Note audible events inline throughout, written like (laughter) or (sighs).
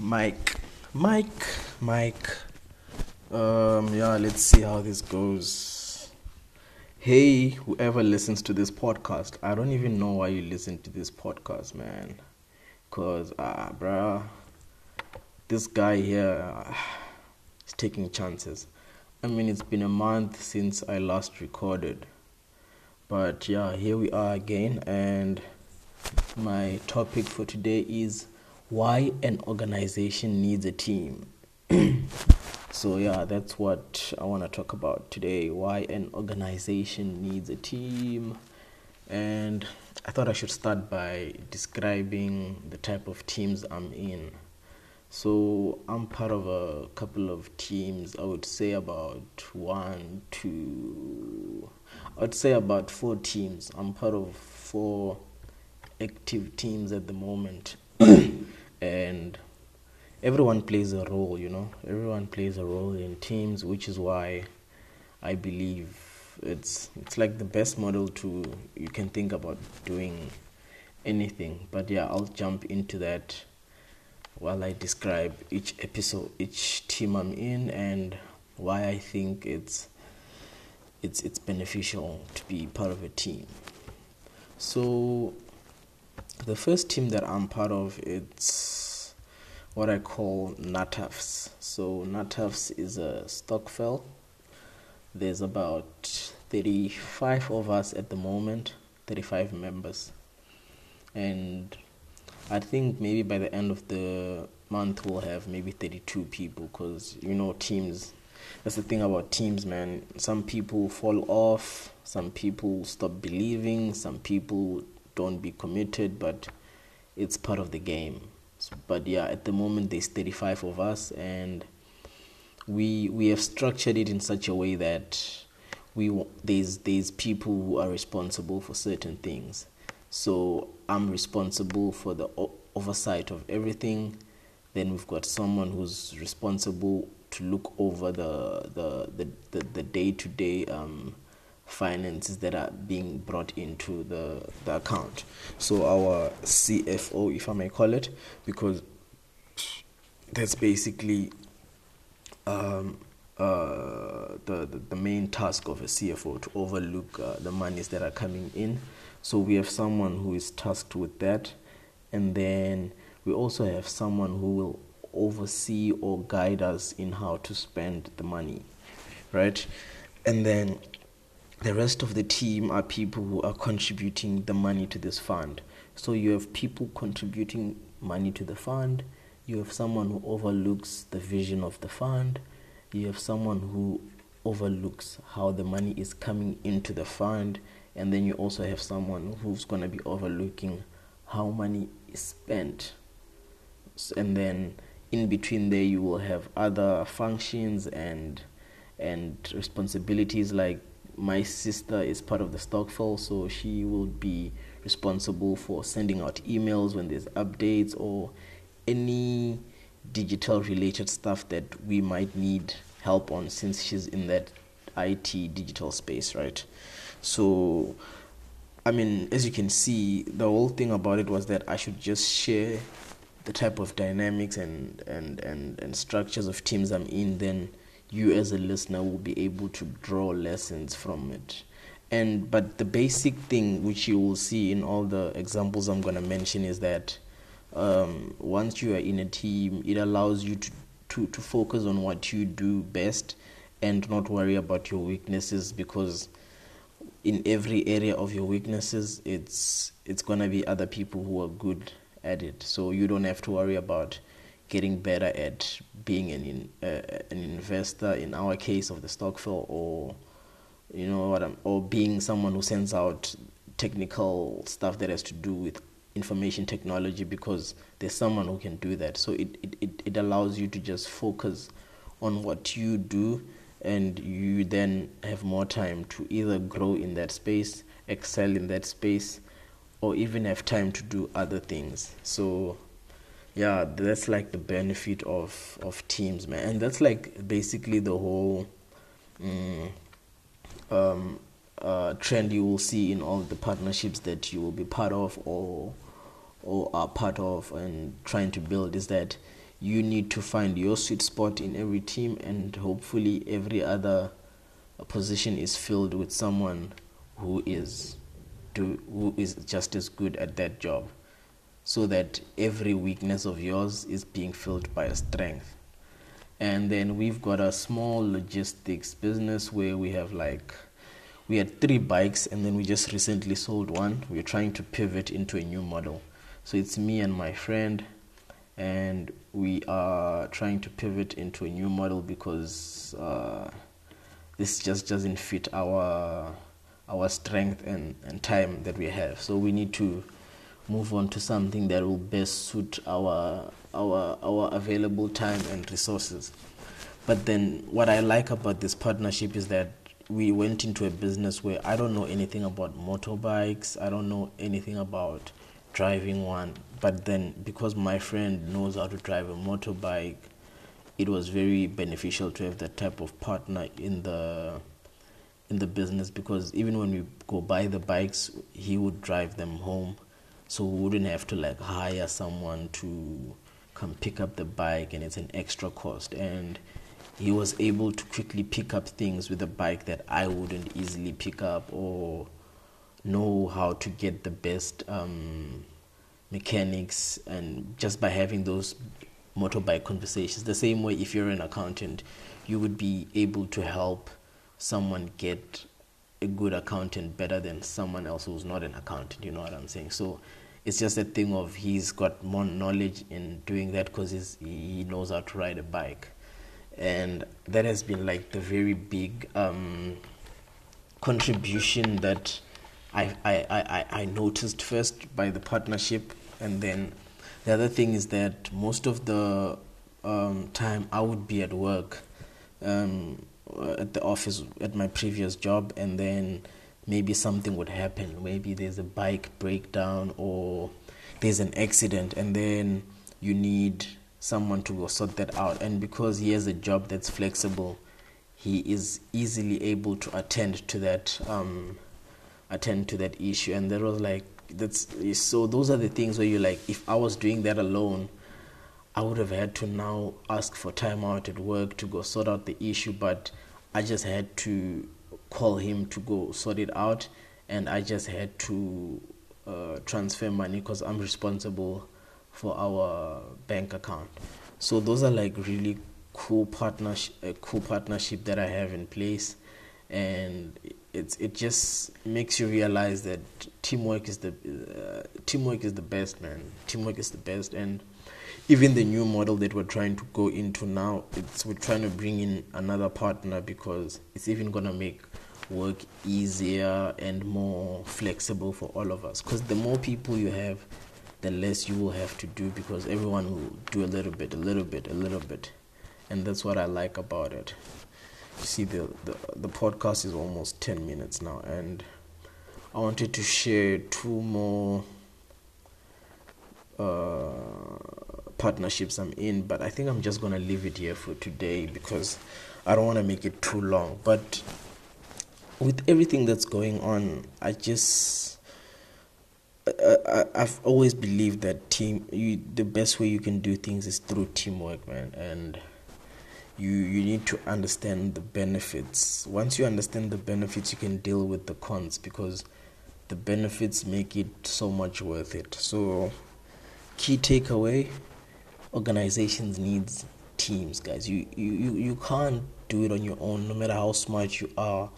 Mike, Mike, Mike. Um, yeah, let's see how this goes. Hey, whoever listens to this podcast, I don't even know why you listen to this podcast, man. Cause, ah, bruh, this guy here (sighs) uh, is taking chances. I mean, it's been a month since I last recorded, but yeah, here we are again, and my topic for today is why an organization needs a team. (clears throat) so, yeah, that's what I want to talk about today why an organization needs a team. And I thought I should start by describing the type of teams I'm in. So, I'm part of a couple of teams, I would say about one, two, I would say about four teams. I'm part of four active teams at the moment. (clears throat) and everyone plays a role, you know. Everyone plays a role in teams, which is why I believe it's it's like the best model to you can think about doing anything. But yeah, I'll jump into that while I describe each episode, each team I'm in, and why I think it's it's it's beneficial to be part of a team. So the first team that I'm part of it's what I call NATAFs. So NATAFs is a Stokvel. There's about 35 of us at the moment, 35 members. And I think maybe by the end of the month we'll have maybe 32 people because you know teams that's the thing about teams man some people fall off some people stop believing some people don't be committed, but it's part of the game. But yeah, at the moment there's 35 of us, and we we have structured it in such a way that we there's there's people who are responsible for certain things. So I'm responsible for the oversight of everything. Then we've got someone who's responsible to look over the the the the day to day finances that are being brought into the, the account. So our CFO, if I may call it, because that's basically um, uh, the, the, the main task of a CFO to overlook uh, the monies that are coming in. So we have someone who is tasked with that, and then we also have someone who will oversee or guide us in how to spend the money, right? And then the rest of the team are people who are contributing the money to this fund. So you have people contributing money to the fund, you have someone who overlooks the vision of the fund, you have someone who overlooks how the money is coming into the fund, and then you also have someone who's going to be overlooking how money is spent. And then in between there you will have other functions and and responsibilities like my sister is part of the Stokvel, so she will be responsible for sending out emails when there's updates or any digital related stuff that we might need help on since she's in that IT digital space, right? So, I mean, as you can see, the whole thing about it was that I should just share the type of dynamics and, and, and, and structures of teams I'm in, then you as a listener will be able to draw lessons from it. And but the basic thing which you will see in all the examples i'm going to mention is that um, once you are in a team it allows you to, to, to focus on what you do best and not worry about your weaknesses because in every area of your weaknesses it's it's going to be other people who are good at it. So you don't have to worry about getting better at being an in, uh, an investor in our case of the Stokvel or you know what I'm, or being someone who sends out technical stuff that has to do with information technology because there's someone who can do that. So it, it, it allows you to just focus on what you do and you then have more time to either grow in that space excel in that space or even have time to do other things. So yeah that's like the benefit of of teams man. And that's like basically the whole um, um, uh, trend you will see in all the partnerships that you will be part of or or are part of and trying to build is that you need to find your sweet spot in every team and hopefully every other position is filled with someone who is do who is just as good at that job so that every weakness of yours is being filled by a strength. And then we've got a small logistics business where we have like we had three bikes and then we just recently sold one. We're trying to pivot into a new model. So it's me and my friend and we are trying to pivot into a new model because uh, this just doesn't fit our our strength and, and time that we have. So we need to move on to something that will best suit our our our available time and resources. But then what i like about this partnership is that we went into a business where i don't know anything about motorbikes i don't know anything about driving one. But then because my friend knows how to drive a motorbike it was very beneficial to have that type of partner in the in the business because even when we go buy the bikes he would drive them home so we wouldn't have to like hire someone to come pick up the bike and it's an extra cost. And he was able to quickly pick up things with a bike that I wouldn't easily pick up or know how to get the best um, mechanics. And just by having those motorbike conversations the same way if you're an accountant you would be able to help someone get a good accountant better than someone else who's not an accountant. You know what i'm saying? So it's just a thing of he's got more knowledge in doing that because he knows how to ride a bike. And that has been like the very big um, contribution that I, I, I, I noticed first by the partnership. And then the other thing is that most of the um, time I would be at work um, at the office at my previous job. And then maybe something would happen. Maybe there's a bike breakdown or there's an accident and then you need someone to go sort that out. And because he has a job that's flexible he is easily able to attend to that um, attend to that issue. And there was like that's so those are the things where you're like if i was doing that alone i would have had to now ask for time out at work to go sort out the issue. But i just had to call him to go sort it out and i just had to uh, transfer money because i'm responsible for our bank account. So those are like really cool partnership a cool partnership that i have in place. And it's it just makes you realize that teamwork is the uh, teamwork is the best man. Teamwork is the best. And even the new model that we're trying to go into now it's we're trying to bring in another partner because it's even going to make work easier and more flexible for all of us. Because the more people you have the less you will have to do because everyone will do a little bit a little bit a little bit. And that's what i like about it you see the, the the podcast is almost 10 minutes now and i wanted to share two more uh, partnerships i'm in but i think i'm just going to leave it here for today because i don't want to make it too long. But with everything that's going on i just I, I've always believed that team you the best way you can do things is through teamwork man. And you you need to understand the benefits. Once you understand the benefits you can deal with the cons because the benefits make it so much worth it. So key takeaway organizations needs teams guys. You you you can't do it on your own. No matter how smart you are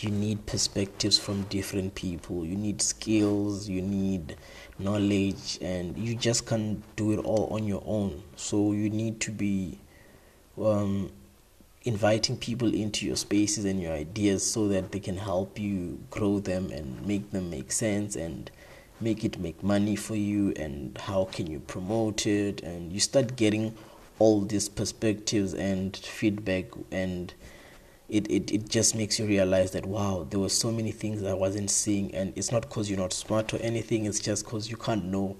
you need perspectives from different people. You need skills you need knowledge and you just can't do it all on your own. So you need to be um, inviting people into your spaces and your ideas so that they can help you grow them and make them make sense and make it make money for you and how can you promote it. And you start getting all these perspectives and feedback and it, it, it just makes you realize that wow there were so many things i wasn't seeing. And it's not because you're not smart or anything it's just because you can't know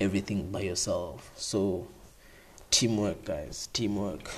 everything by yourself. So teamwork guys teamwork